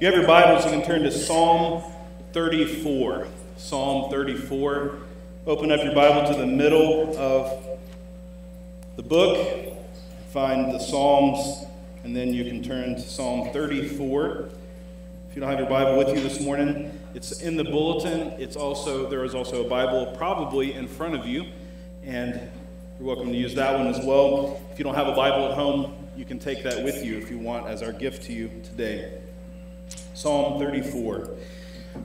you have your Bibles, you can turn to Psalm 34. Psalm 34. Open up your Bible to the middle of the book, find the Psalms, and then you can turn to Psalm 34. If you don't have your Bible with you this morning, it's in the bulletin. It's also there is also a Bible probably in front of you, and you're welcome to use that one as well. If you don't have a Bible at home, you can take that with you if you want as our gift to you today. Psalm 34.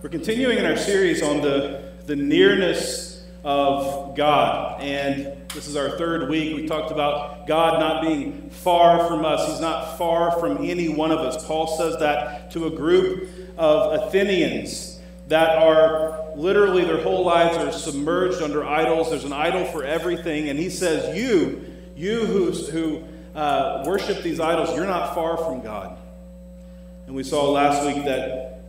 We're continuing in our series on the, the nearness of God. And this is our third week. We talked about God not being far from us. He's not far from any one of us. Paul says that to a group of Athenians that are literally their whole lives are submerged under idols. There's an idol for everything. And he says, You, you who, who uh, worship these idols, you're not far from God. And we saw last week that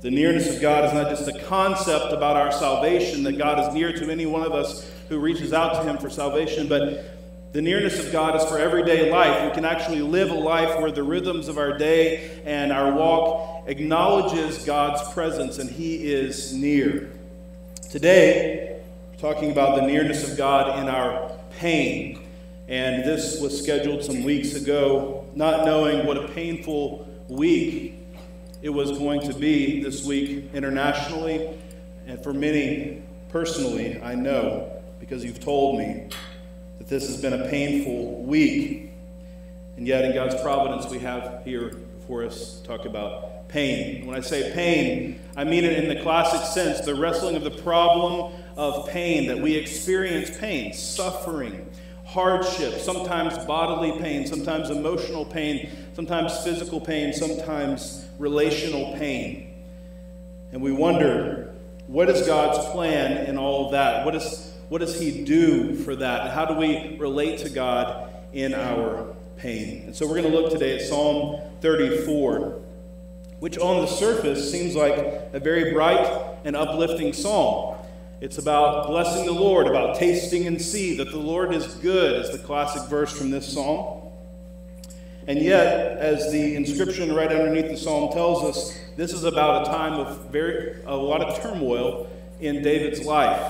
the nearness of God is not just a concept about our salvation, that God is near to any one of us who reaches out to Him for salvation, but the nearness of God is for everyday life. We can actually live a life where the rhythms of our day and our walk acknowledges God's presence and He is near. Today, we're talking about the nearness of God in our pain. And this was scheduled some weeks ago, not knowing what a painful week it was going to be this week internationally, and for many personally, I know because you've told me that this has been a painful week. And yet, in God's providence, we have here for us talk about pain. When I say pain, I mean it in the classic sense the wrestling of the problem of pain, that we experience pain, suffering, hardship, sometimes bodily pain, sometimes emotional pain, sometimes physical pain, sometimes relational pain. And we wonder, what is God's plan in all of that? What, is, what does He do for that? How do we relate to God in our pain? And so we're going to look today at Psalm 34, which on the surface seems like a very bright and uplifting psalm. It's about blessing the Lord, about tasting and see that the Lord is good, is the classic verse from this psalm. And yet, as the inscription right underneath the psalm tells us, this is about a time of very a lot of turmoil in David's life.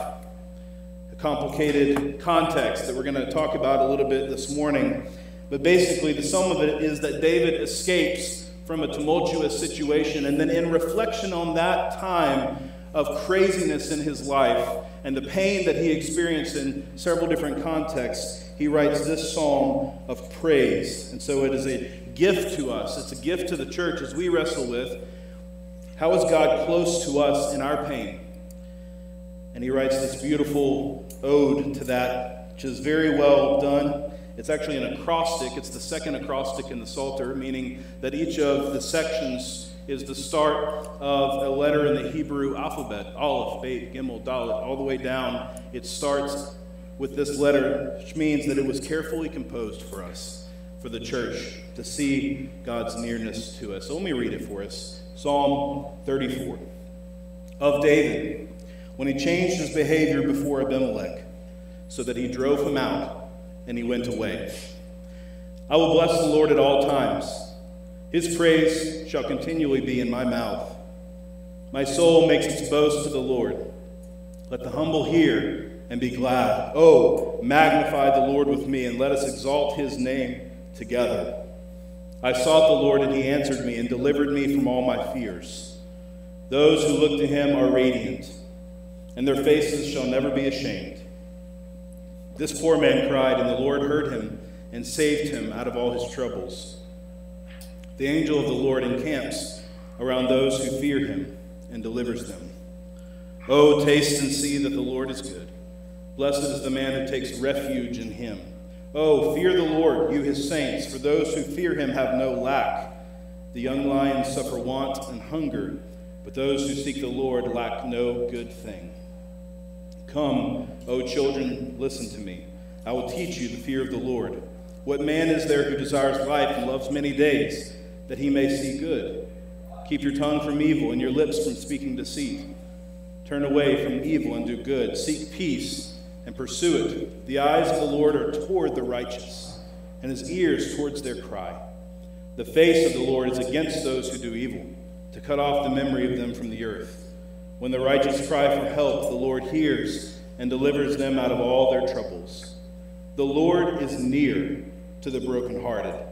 A complicated context that we're going to talk about a little bit this morning. But basically, the sum of it is that David escapes from a tumultuous situation, and then in reflection on that time, of craziness in his life and the pain that he experienced in several different contexts, he writes this psalm of praise. And so it is a gift to us, it's a gift to the church as we wrestle with how is God close to us in our pain? And he writes this beautiful ode to that, which is very well done. It's actually an acrostic. It's the second acrostic in the Psalter, meaning that each of the sections is the start of a letter in the Hebrew alphabet Aleph, Bet, Gimel, Dalet, all the way down. It starts with this letter, which means that it was carefully composed for us, for the church, to see God's nearness to us. So let me read it for us Psalm 34 of David, when he changed his behavior before Abimelech, so that he drove him out and he went away. I will bless the Lord at all times. His praise shall continually be in my mouth. My soul makes its boast to the Lord. Let the humble hear and be glad. Oh, magnify the Lord with me, and let us exalt his name together. I sought the Lord, and he answered me and delivered me from all my fears. Those who look to him are radiant, and their faces shall never be ashamed. This poor man cried, and the Lord heard him and saved him out of all his troubles. The angel of the Lord encamps around those who fear him and delivers them. Oh, taste and see that the Lord is good. Blessed is the man who takes refuge in him. Oh, fear the Lord, you his saints, for those who fear him have no lack. The young lions suffer want and hunger, but those who seek the Lord lack no good thing. Come, O children, listen to me. I will teach you the fear of the Lord. What man is there who desires life and loves many days? That he may see good. Keep your tongue from evil and your lips from speaking deceit. Turn away from evil and do good. Seek peace and pursue it. The eyes of the Lord are toward the righteous, and his ears towards their cry. The face of the Lord is against those who do evil, to cut off the memory of them from the earth. When the righteous cry for help, the Lord hears and delivers them out of all their troubles. The Lord is near to the brokenhearted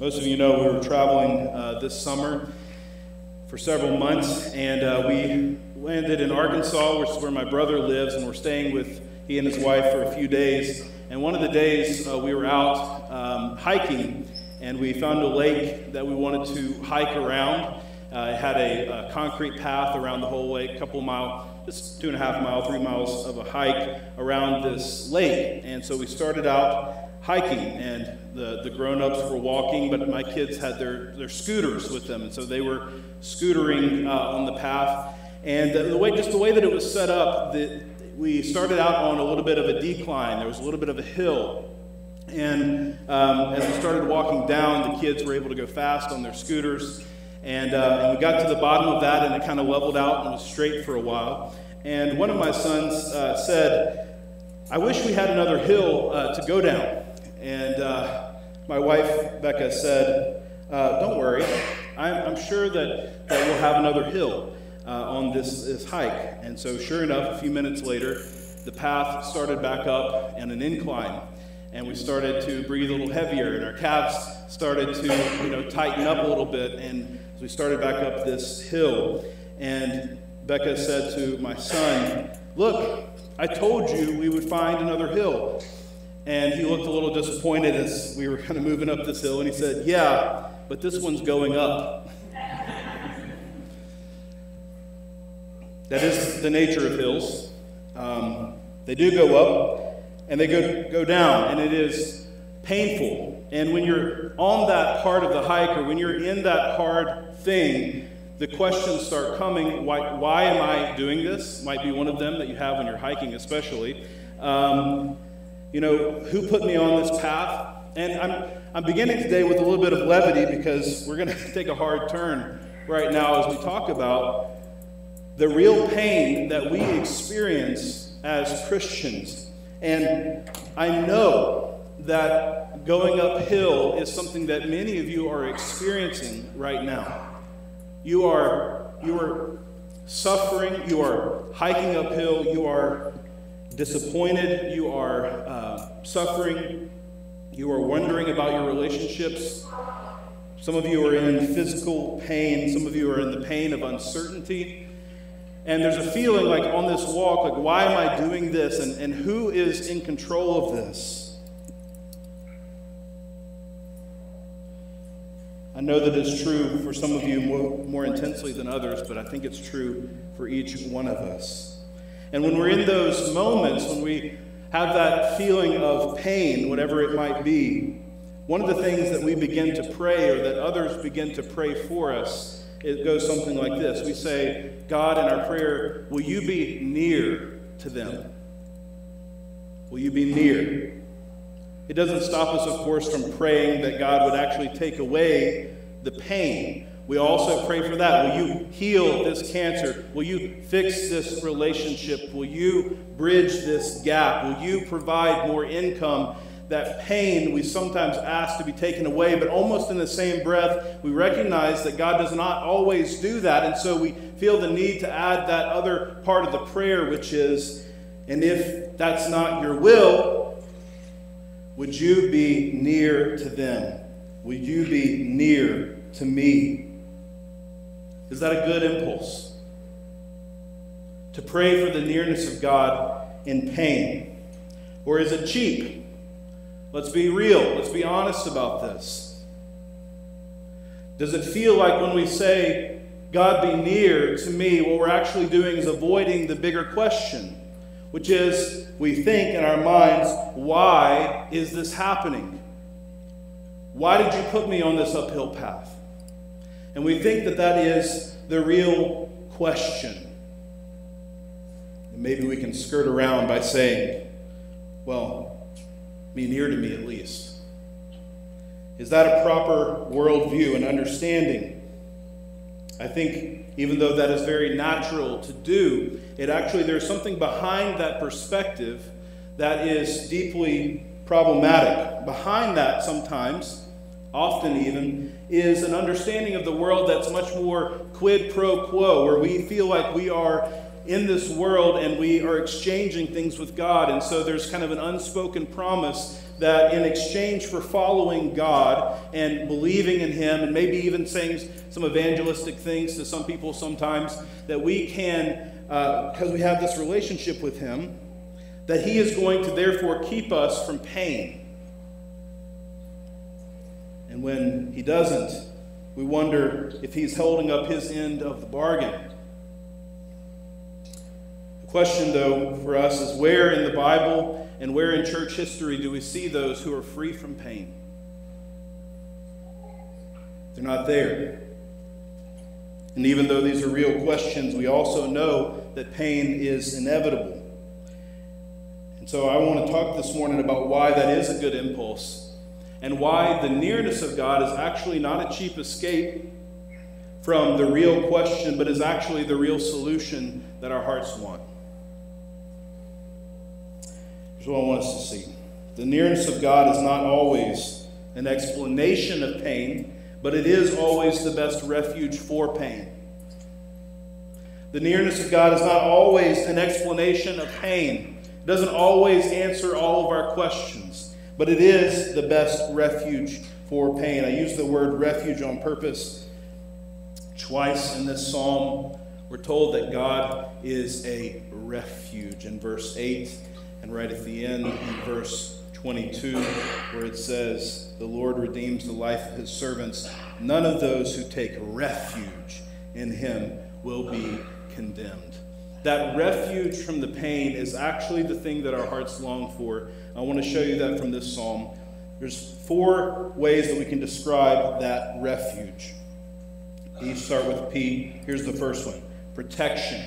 Most of you know we were traveling uh, this summer for several months, and uh, we landed in Arkansas, which is where my brother lives, and we're staying with he and his wife for a few days. And one of the days uh, we were out um, hiking, and we found a lake that we wanted to hike around. Uh, it had a, a, concrete path around the whole lake, a couple mile, just two and a half mile, three miles of a hike around this lake. And so we started out hiking, and the, the grown ups were walking, but my kids had their, their scooters with them, and so they were scootering uh, on the path. And the way, just the way that it was set up, the, we started out on a little bit of a decline. There was a little bit of a hill. And um, as we started walking down, the kids were able to go fast on their scooters. And, uh, and we got to the bottom of that, and it kind of leveled out and was straight for a while. And one of my sons uh, said, I wish we had another hill uh, to go down. And uh, my wife, Becca, said, uh, Don't worry, I'm, I'm, sure that, that we'll have another hill uh, on this, this hike. And so, sure enough, a few minutes later, the path started back up and an incline. And we started to breathe a little heavier, and our calves started to you know, tighten up a little bit. And we started back up this hill. And Becca said to my son, Look, I told you we would find another hill. And he looked a little disappointed as we were kind of moving up this hill, and he said, Yeah, but this one's going up. that is the nature of hills. Um, they do go up, and they go, go down, and it is painful. And when you're on that part of the hike, or when you're in that hard thing, the questions start coming why, why am I doing this? Might be one of them that you have when you're hiking, especially. Um, you know, who put me on this path? And I'm, I'm beginning today with a little bit of levity because we're going to take a hard turn right now as we talk about the real pain that we experience as Christians. And I know that going uphill is something that many of you are experiencing right now. You are, you are suffering, you are hiking uphill, you are disappointed, you are uh, suffering, you are wondering about your relationships. Some of you are in physical pain, some of you are in the pain of uncertainty. And there's a feeling like on this walk, like, why am I doing this? And, and who is in control of this? I know that it's true for some of you more, more intensely than others, but I think it's true for each one of us. And when we're in those moments, when we have that feeling of pain, whatever it might be, one of the things that we begin to pray or that others begin to pray for us, it goes something like this. We say, God, in our prayer, will you be near to them? Will you be near? It doesn't stop us, of course, from praying that God would actually take away the pain we also pray for that. Will you heal this cancer? Will you fix this relationship? Will you bridge this gap? Will you provide more income? That pain we sometimes ask to be taken away, but almost in the same breath, we recognize that God does not always do that. And so we feel the need to add that other part of the prayer, which is, and if that's not your will, would you be near to them? Would you be near to me? Is that a good impulse? To pray for the nearness of God in pain? Or is it cheap? Let's be real. Let's be honest about this. Does it feel like when we say, God be near to me, what we're actually doing is avoiding the bigger question, which is we think in our minds, why is this happening? Why did you put me on this uphill path? And we think that that is the real question. And maybe we can skirt around by saying, well, be near to me at least. Is that a proper worldview and understanding? I think even though that is very natural to do, it actually, there's something behind that perspective that is deeply problematic. Behind that, sometimes, often even, is an understanding of the world that's much more quid pro quo, where we feel like we are in this world and we are exchanging things with God. And so there's kind of an unspoken promise that in exchange for following God and believing in Him, and maybe even saying some evangelistic things to some people sometimes, that we can, because uh, we have this relationship with Him, that He is going to therefore keep us from pain. And when He doesn't, we wonder if He's holding up His end of the bargain. The question, though, for us is where in the Bible and where in church history do we see those who are free from pain? They're not there. And even though these are real questions, we also know that pain is inevitable. And so I want to talk this morning about why that is a good impulse and why the nearness of God is actually not a cheap escape from the real question, but is actually the real solution that our hearts want. Here's what I want us to see the nearness of God is not always an explanation of pain, but it is always the best refuge for pain. The nearness of God is not always an explanation of pain. It doesn't always answer all of our questions, but it is the best refuge for pain. I use the word refuge on purpose. Twice in this psalm, we're told that God is a refuge. In verse 8 and right at the end, in verse 22, where it says, The Lord redeems the life of his servants. None of those who take refuge in him will be condemned. That refuge from the pain is actually the thing that our hearts long for. I want to show you that from this psalm. There's four ways that we can describe that refuge. Each start with P. Here's the first one protection.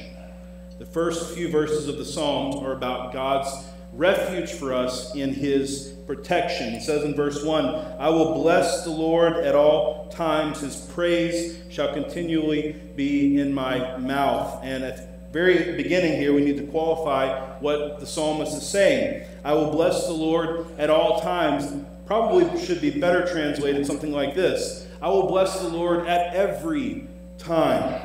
The first few verses of the Psalms are about God's refuge for us in his protection. He says in verse 1 I will bless the Lord at all times, his praise shall continually be in my mouth. And at very beginning here, we need to qualify what the psalmist is saying. I will bless the Lord at all times. Probably should be better translated something like this I will bless the Lord at every time.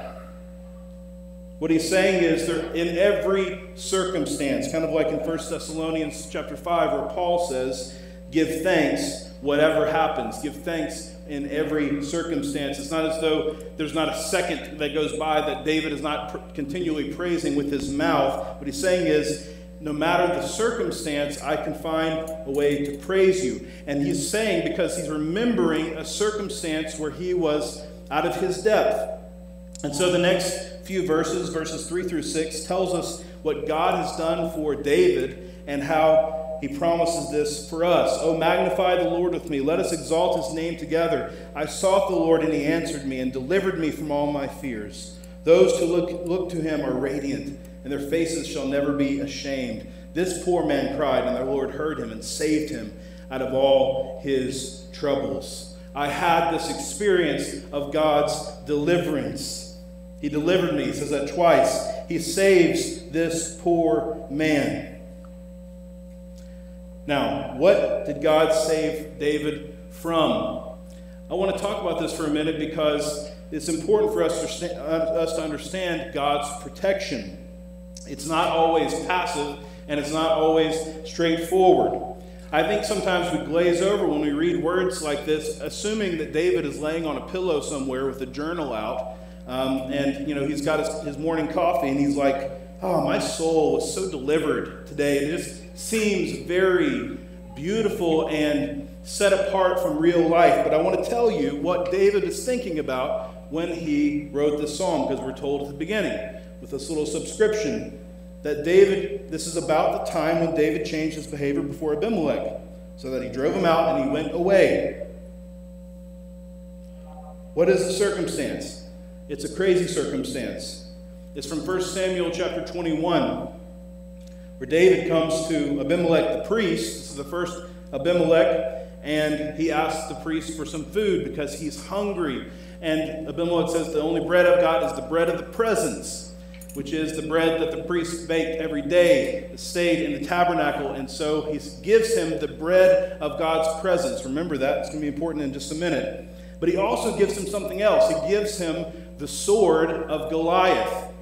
What he's saying is that in every circumstance, kind of like in 1 Thessalonians chapter 5, where Paul says, give thanks whatever happens. Give thanks in every circumstance. It's not as though there's not a second that goes by that David is not pr- continually praising with his mouth. What he's saying is, no matter the circumstance, I can find a way to praise you. And he's saying because he's remembering a circumstance where he was out of his depth. And so the next few verses, verses 3 through 6, tells us what God has done for David and how he promises this for us. Oh, magnify the Lord with me. Let us exalt his name together. I sought the Lord, and he answered me and delivered me from all my fears. Those who look, look to him are radiant, and their faces shall never be ashamed. This poor man cried, and the Lord heard him and saved him out of all his troubles. I had this experience of God's deliverance. He delivered me. He says that twice. He saves this poor man. Now, what did God save David from? I want to talk about this for a minute because it's important for us to, uh, us to understand God's protection. It's not always passive and it's not always straightforward. I think sometimes we glaze over when we read words like this, assuming that David is laying on a pillow somewhere with a journal out um, and, you know, he's got his, his morning coffee and he's like, oh, my soul was so delivered today. It just seems very beautiful and set apart from real life. But I want to tell you what David is thinking about when he wrote this psalm, because we're told at the beginning with this little subscription that David, this is about the time when David changed his behavior before Abimelech, so that he drove him out and he went away. What is the circumstance? It's a crazy circumstance. It's from 1 Samuel chapter 21, where David comes to Abimelech the priest. This is the first Abimelech, and he asks the priest for some food because he's hungry. And Abimelech says, The only bread I've got is the bread of the presence, which is the bread that the priest baked every day, stayed in the tabernacle. And so he gives him the bread of God's presence. Remember that, it's going to be important in just a minute. But he also gives him something else. He gives him the sword of Goliath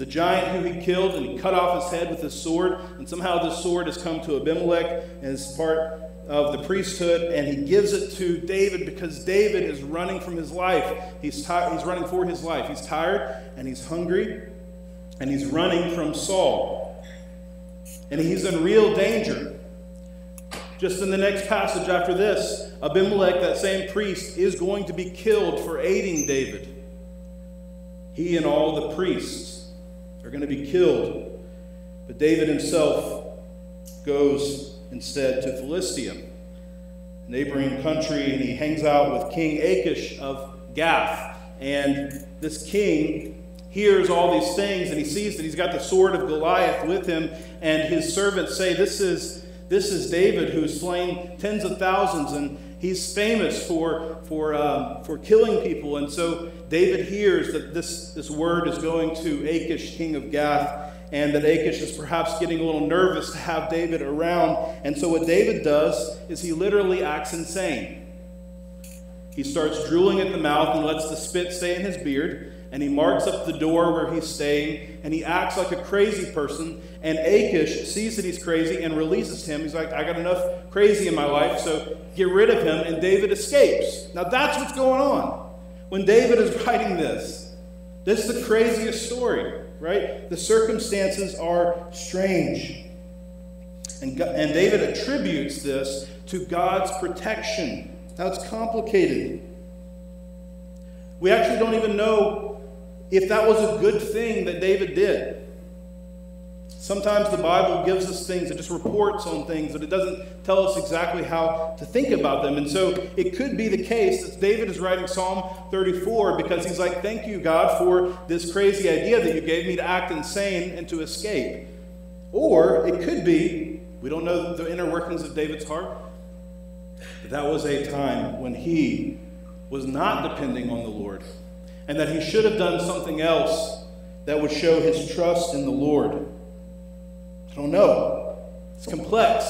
the giant who he killed, and he cut off his head with his sword. And somehow this sword has come to Abimelech and is part of the priesthood, and he gives it to David because David is running from his life. He's, ti- he's running for his life. He's tired and he's hungry, and he's running from Saul. And he's in real danger. Just in the next passage after this, Abimelech, that same priest, is going to be killed for aiding David. He and all the priests are going to be killed. But David himself goes instead to Philistia, neighboring country, and he hangs out with King Achish of Gath. And this king hears all these things and he sees that he's got the sword of Goliath with him, and his servants say, This is this is David who's slain tens of thousands, and he's famous for, for, um, for killing people. And so David hears that this, this word is going to Achish, king of Gath, and that Achish is perhaps getting a little nervous to have David around. And so what David does is he literally acts insane. He starts drooling at the mouth and lets the spit stay in his beard and he marks up the door where he's staying, and he acts like a crazy person. And Achish sees that he's crazy and releases him. He's like, I got enough crazy in my life, so get rid of him. And David escapes. Now that's what's going on. When David is writing this, this is the craziest story, right? The circumstances are strange. And, God, and David attributes this to God's protection. Now it's complicated. We actually don't even know if that was a good thing that David did. Sometimes the Bible gives us things, it just reports on things, but it doesn't tell us exactly how to think about them. And so it could be the case that David is writing Psalm 34 because he's like, Thank you, God, for this crazy idea that you gave me to act insane and to escape. Or it could be, we don't know the inner workings of David's heart, but that was a time when he was not depending on the Lord and that he should have done something else that would show his trust in the Lord. I don't know. It's complex.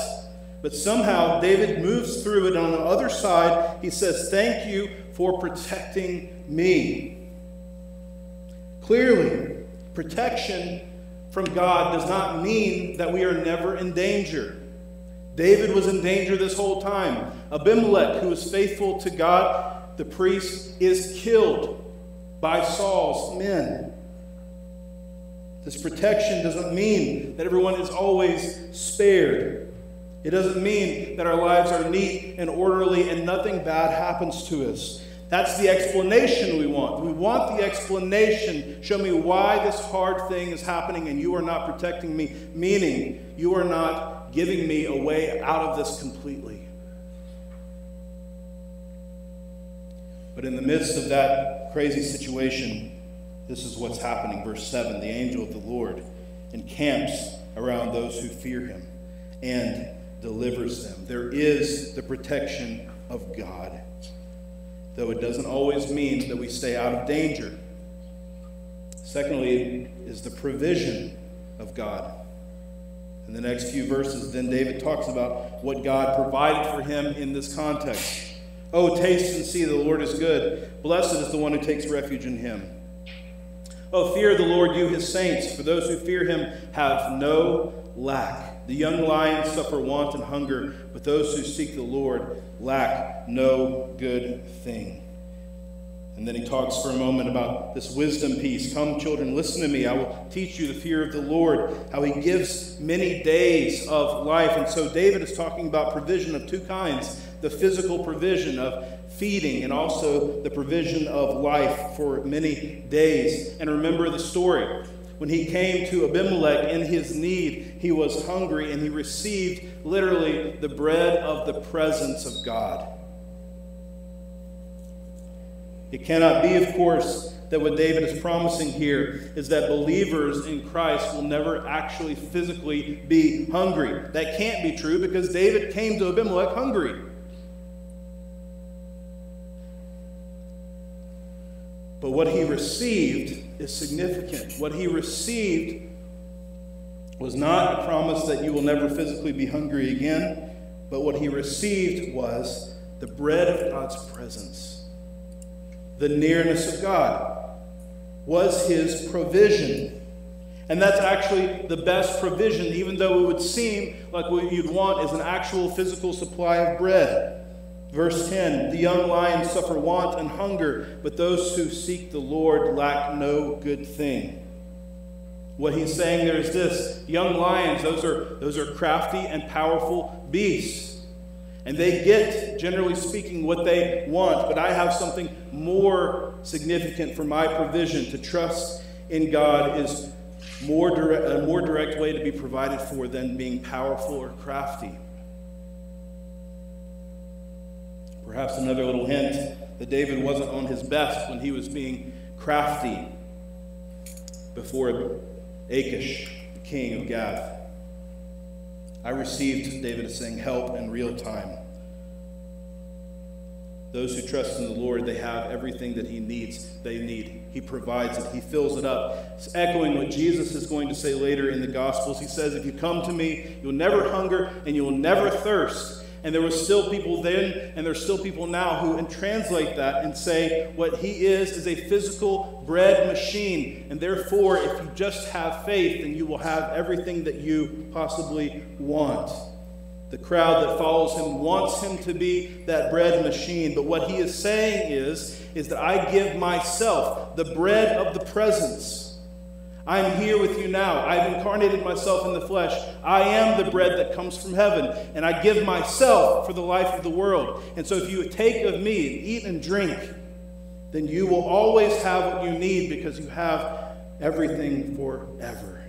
But somehow David moves through it. On the other side, he says, Thank you for protecting me. Clearly, protection from God does not mean that we are never in danger. David was in danger this whole time. Abimelech, who was faithful to God, the priest, is killed by Saul's men. This protection doesn't mean that everyone is always spared. It doesn't mean that our lives are neat and orderly and nothing bad happens to us. That's the explanation we want. We want the explanation. Show me why this hard thing is happening and you are not protecting me, meaning you are not giving me a way out of this completely. But in the midst of that crazy situation, this is what's happening. Verse 7 The angel of the Lord encamps around those who fear him and delivers them. There is the protection of God, though it doesn't always mean that we stay out of danger. Secondly, is the provision of God. In the next few verses, then David talks about what God provided for him in this context. Oh, taste and see the Lord is good. Blessed is the one who takes refuge in him. Oh, fear the Lord, you his saints, for those who fear him have no lack. The young lions suffer want and hunger, but those who seek the Lord lack no good thing. And then he talks for a moment about this wisdom piece. Come, children, listen to me. I will teach you the fear of the Lord, how he gives many days of life. And so David is talking about provision of two kinds the physical provision of feeding and also the provision of life for many days. And remember the story. When he came to Abimelech in his need, he was hungry and he received literally the bread of the presence of God. It cannot be, of course, that what David is promising here is that believers in Christ will never actually physically be hungry. That can't be true because David came to Abimelech hungry. But what he received is significant. What he received was not a promise that you will never physically be hungry again, but what he received was the bread of God's presence, the nearness of God, was his provision. And that's actually the best provision, even though it would seem like what you'd want is an actual physical supply of bread. Verse 10 The young lions suffer want and hunger, but those who seek the Lord lack no good thing. What he's saying there is this young lions, those are, those are crafty and powerful beasts. And they get, generally speaking, what they want. But I have something more significant for my provision. To trust in God is more direct, a more direct way to be provided for than being powerful or crafty. Perhaps another little hint that David wasn't on his best when he was being crafty before Achish, the king of Gath. I received, David is saying, help in real time. Those who trust in the Lord, they have everything that he needs, they need. He provides it, he fills it up. It's echoing what Jesus is going to say later in the Gospels. He says, If you come to me, you'll never hunger and you will never thirst. And there were still people then, and there's still people now who translate that and say what he is is a physical bread machine. And therefore, if you just have faith, then you will have everything that you possibly want. The crowd that follows him wants him to be that bread machine. But what he is saying is, is that I give myself the bread of the presence I am here with you now. I've incarnated myself in the flesh. I am the bread that comes from heaven, and I give myself for the life of the world. And so, if you take of me and eat and drink, then you will always have what you need because you have everything forever.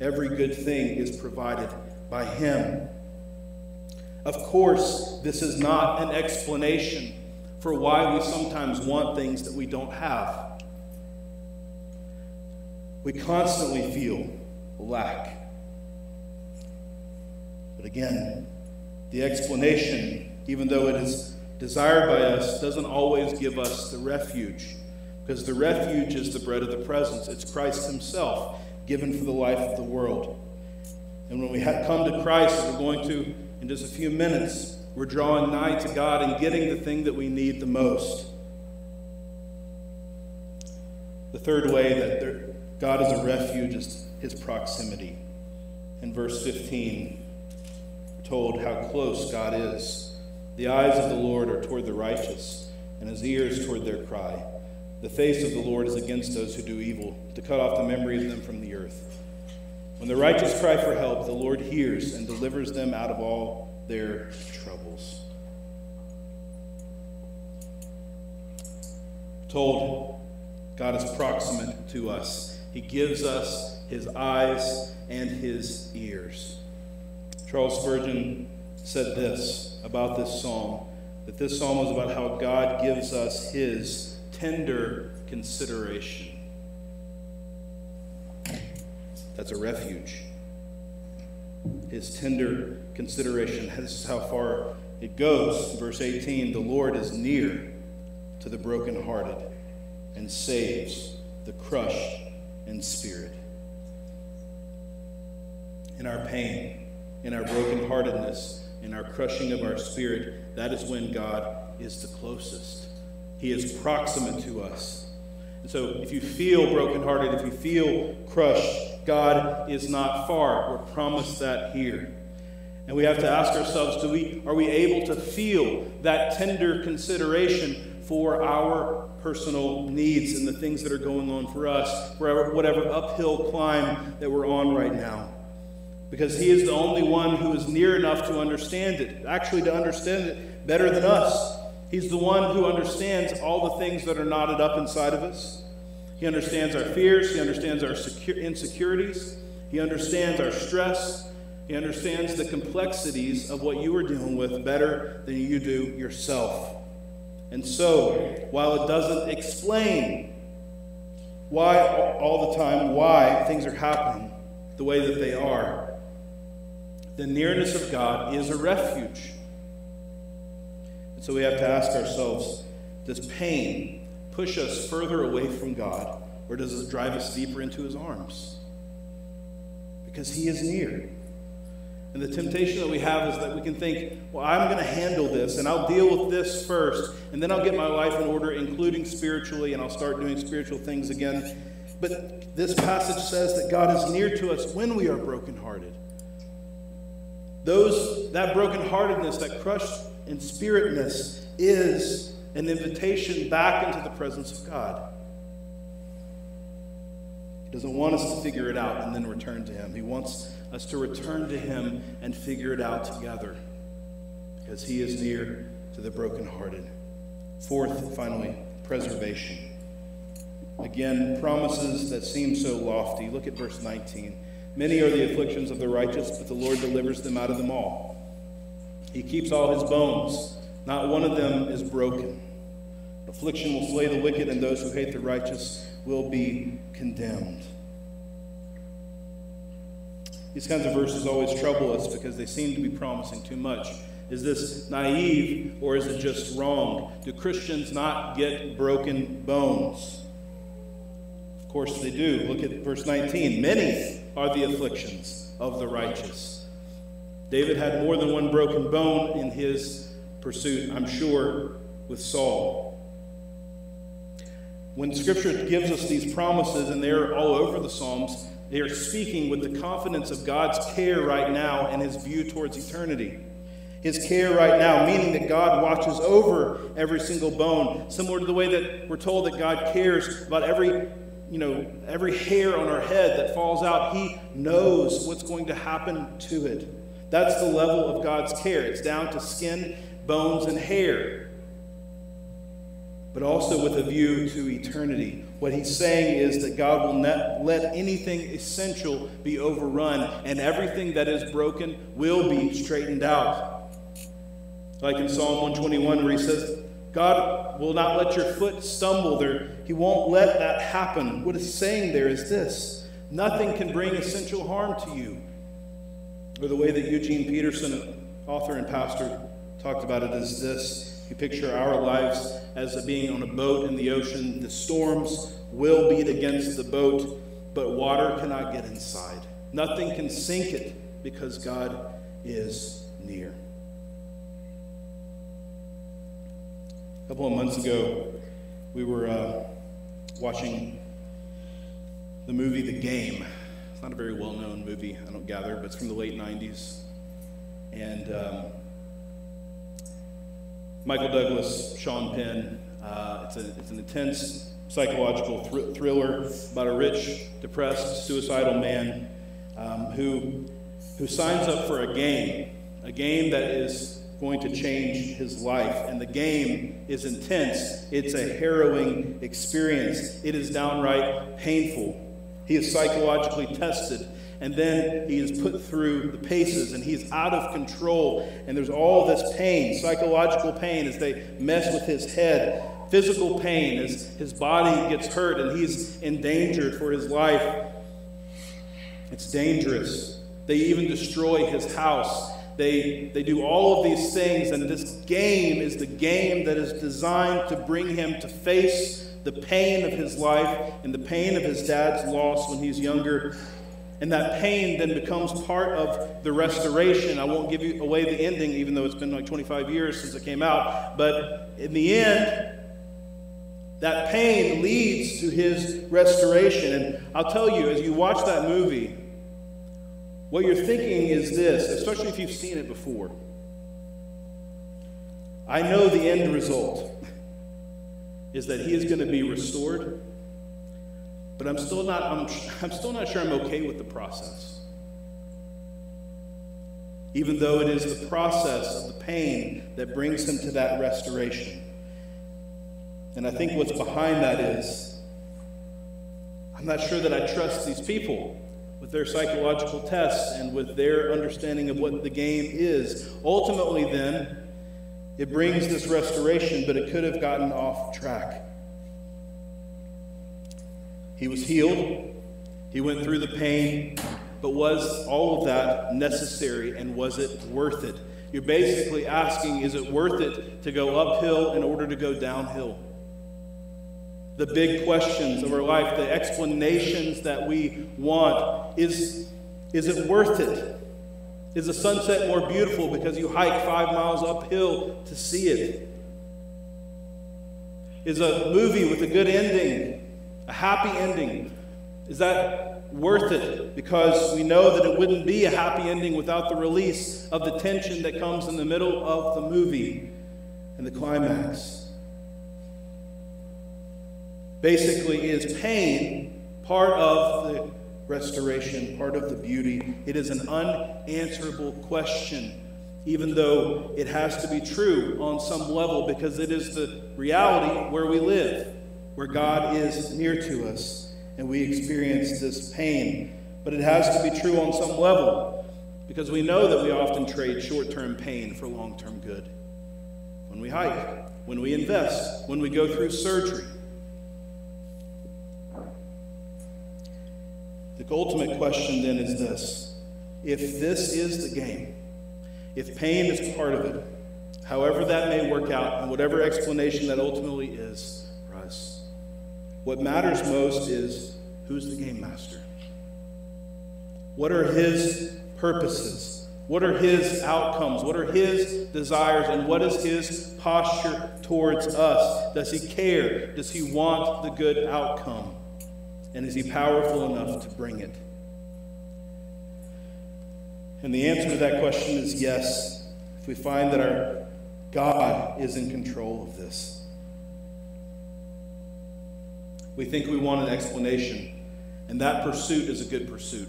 Every good thing is provided by Him. Of course, this is not an explanation for why we sometimes want things that we don't have. We constantly feel lack. But again, the explanation, even though it is desired by us, doesn't always give us the refuge. Because the refuge is the bread of the presence. It's Christ Himself given for the life of the world. And when we have come to Christ, we're going to, in just a few minutes, we're drawing nigh to God and getting the thing that we need the most. The third way that there, God is a refuge, is his proximity. In verse 15, we're told how close God is. The eyes of the Lord are toward the righteous, and his ears toward their cry. The face of the Lord is against those who do evil, to cut off the memory of them from the earth. When the righteous cry for help, the Lord hears and delivers them out of all their troubles. Told God is proximate to us. He gives us his eyes and his ears. Charles Spurgeon said this about this psalm that this psalm is about how God gives us his tender consideration. That's a refuge. His tender consideration. This is how far it goes. Verse 18 The Lord is near to the brokenhearted and saves the crushed in spirit. In our pain, in our brokenheartedness, in our crushing of our spirit, that is when God is the closest. He is proximate to us. And so if you feel brokenhearted, if you feel crushed, God is not far. We're promised that here. And we have to ask ourselves, do we, are we able to feel that tender consideration for our personal needs and the things that are going on for us, for whatever uphill climb that we're on right now. Because He is the only one who is near enough to understand it, actually, to understand it better than us. He's the one who understands all the things that are knotted up inside of us. He understands our fears, He understands our insecurities, He understands our stress. He understands the complexities of what you are dealing with better than you do yourself. And so, while it doesn't explain why all the time why things are happening the way that they are, the nearness of God is a refuge. And so we have to ask ourselves does pain push us further away from God, or does it drive us deeper into his arms? Because he is near. And the temptation that we have is that we can think, well, I'm going to handle this and I'll deal with this first, and then I'll get my life in order, including spiritually, and I'll start doing spiritual things again. But this passage says that God is near to us when we are brokenhearted. Those, that brokenheartedness, that crushed in spiritness, is an invitation back into the presence of God. He doesn't want us to figure it out and then return to Him. He wants us to return to Him and figure it out together because He is near to the brokenhearted. Fourth, finally, preservation. Again, promises that seem so lofty. Look at verse 19. Many are the afflictions of the righteous, but the Lord delivers them out of them all. He keeps all his bones, not one of them is broken. Affliction will slay the wicked, and those who hate the righteous will be condemned. These kinds of verses always trouble us because they seem to be promising too much. Is this naive or is it just wrong? Do Christians not get broken bones? Of course they do. Look at verse 19. Many are the afflictions of the righteous. David had more than one broken bone in his pursuit, I'm sure, with Saul. When Scripture gives us these promises, and they're all over the Psalms, they are speaking with the confidence of God's care right now and his view towards eternity. His care right now, meaning that God watches over every single bone, similar to the way that we're told that God cares about every you know, every hair on our head that falls out, he knows what's going to happen to it. That's the level of God's care. It's down to skin, bones, and hair but also with a view to eternity. What he's saying is that God will not let anything essential be overrun, and everything that is broken will be straightened out. Like in Psalm 121, where he says, God will not let your foot stumble there. He won't let that happen. What he's saying there is this nothing can bring essential harm to you. Or the way that Eugene Peterson, author and pastor, talked about it is this picture our lives as being on a boat in the ocean. The storms will beat against the boat, but water cannot get inside. Nothing can sink it because God is near. A couple of months ago, we were uh, watching the movie The Game. It's not a very well known movie, I don't gather, but it's from the late 90s. And um, Michael Douglas, Sean Penn. Uh, it's, a, it's an intense psychological thr- thriller about a rich, depressed, suicidal man um, who, who signs up for a game, a game that is going to change his life. And the game is intense, it's a harrowing experience, it is downright painful. He is psychologically tested and then he is put through the paces and he's out of control. And there's all this pain, psychological pain, as they mess with his head, physical pain as his body gets hurt and he's endangered for his life. It's dangerous. They even destroy his house. They, they do all of these things, and this game is the game that is designed to bring him to face the pain of his life and the pain of his dad's loss when he's younger and that pain then becomes part of the restoration. I won't give you away the ending, even though it's been like 25 years since it came out. But in the end, that pain leads to his restoration. And I'll tell you, as you watch that movie, what you're thinking is this, especially if you've seen it before. I know the end result is that he is going to be restored but I'm still not, I'm, I'm still not sure I'm okay with the process. Even though it is the process of the pain that brings him to that restoration. And I think what's behind that is I'm not sure that I trust these people with their psychological tests and with their understanding of what the game is. Ultimately, then, It brings this restoration, but it could have gotten off track. He was healed, he went through the pain, but was all of that necessary and was it worth it? You're basically asking, is it worth it to go uphill in order to go downhill? The big questions of our life, the explanations that we want, is, is it worth it? Is the sunset more beautiful because you hike five miles uphill to see it? Is a movie with a good ending, a happy ending, is that worth it? Because we know that it wouldn't be a happy ending without the release of the tension that comes in the middle of the movie and the climax. Basically, is pain part of the restoration, part of the beauty. It is an unanswerable question, even though it has to be true on some level because it is the reality where we live, where God is near to us and we experience this pain. But it has to be true on some level because we know that we often trade short term pain for long term good. When we hike, when we invest, when we go through surgery, The ultimate question then is this if this is the game, if pain is part of it, however that may work out, and whatever explanation that ultimately is what matters most is who's the game master? What are his purposes? What are his outcomes? What are his desires? And what is his posture towards us? Does he care? Does he want the good outcome? And is he powerful enough to bring it? And the answer to that question is yes, if we find that our God is in control of this. We think we want an explanation, and that pursuit is a good pursuit.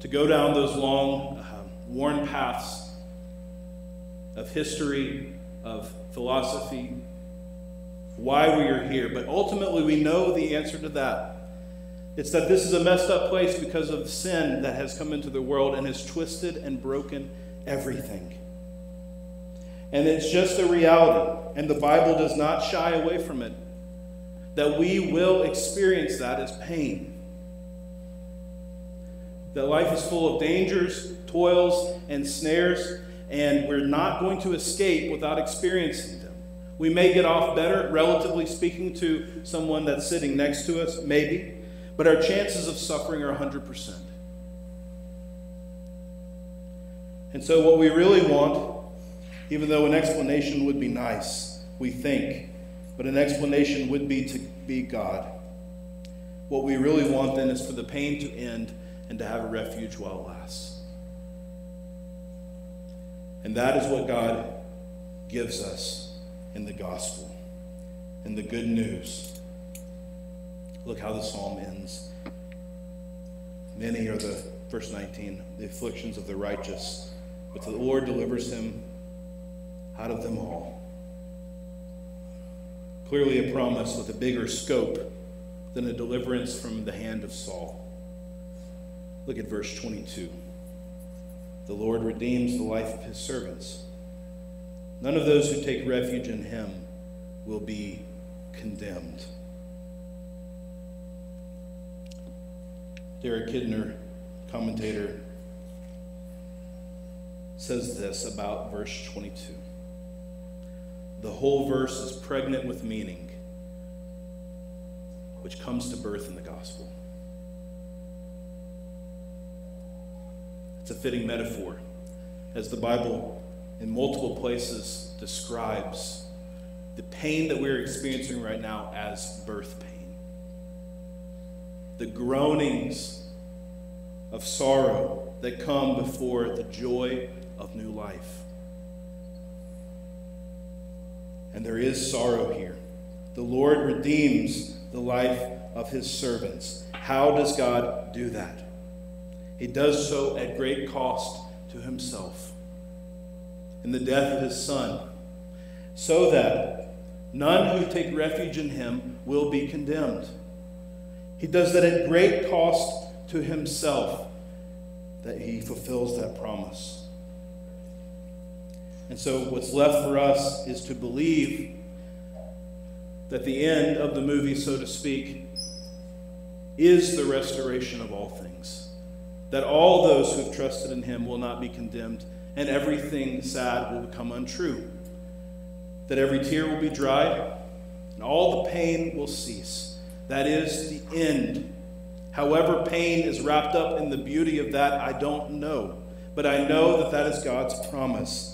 To go down those long, uh, worn paths of history, of philosophy, why we are here. But ultimately, we know the answer to that. It's that this is a messed up place because of sin that has come into the world and has twisted and broken everything. And it's just a reality, and the Bible does not shy away from it, that we will experience that as pain. That life is full of dangers, toils, and snares, and we're not going to escape without experiencing them. We may get off better, relatively speaking, to someone that's sitting next to us, maybe, but our chances of suffering are 100%. And so, what we really want, even though an explanation would be nice, we think, but an explanation would be to be God. What we really want then is for the pain to end and to have a refuge while it lasts. And that is what God gives us in the gospel, in the good news. Look how the psalm ends. Many are the, verse 19, the afflictions of the righteous, but the Lord delivers him out of them all. Clearly, a promise with a bigger scope than a deliverance from the hand of Saul. Look at verse 22. The Lord redeems the life of his servants. None of those who take refuge in him will be condemned. Derek Kidner, commentator, says this about verse 22. The whole verse is pregnant with meaning, which comes to birth in the gospel. It's a fitting metaphor as the Bible in multiple places describes the pain that we're experiencing right now as birth pain. The groanings of sorrow that come before the joy of new life. And there is sorrow here. The Lord redeems the life of his servants. How does God do that? He does so at great cost to himself in the death of his Son, so that none who take refuge in him will be condemned. He does that at great cost to himself, that he fulfills that promise. And so, what's left for us is to believe that the end of the movie, so to speak, is the restoration of all things. That all those who have trusted in him will not be condemned, and everything sad will become untrue. That every tear will be dried, and all the pain will cease. That is the end. However, pain is wrapped up in the beauty of that, I don't know. But I know that that is God's promise.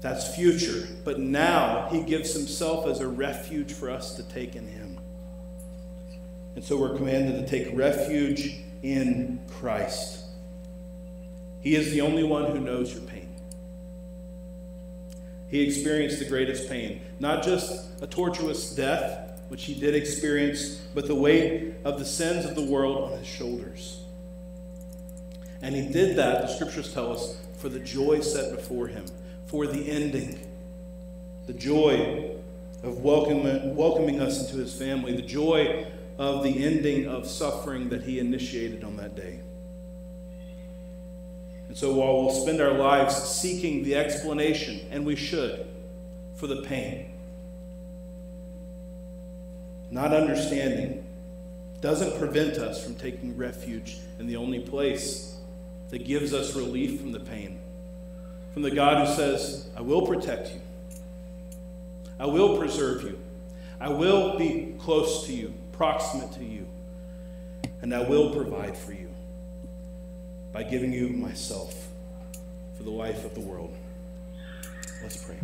That's future. But now he gives himself as a refuge for us to take in him. And so we're commanded to take refuge in Christ. He is the only one who knows your pain. He experienced the greatest pain, not just a tortuous death, which he did experience, but the weight of the sins of the world on his shoulders. And he did that, the scriptures tell us, for the joy set before him, for the ending, the joy of welcoming, welcoming us into his family, the joy of the ending of suffering that he initiated on that day. And so while we'll spend our lives seeking the explanation, and we should, for the pain, not understanding doesn't prevent us from taking refuge in the only place that gives us relief from the pain. From the God who says, I will protect you, I will preserve you, I will be close to you, proximate to you, and I will provide for you by giving you myself for the life of the world. Let's pray.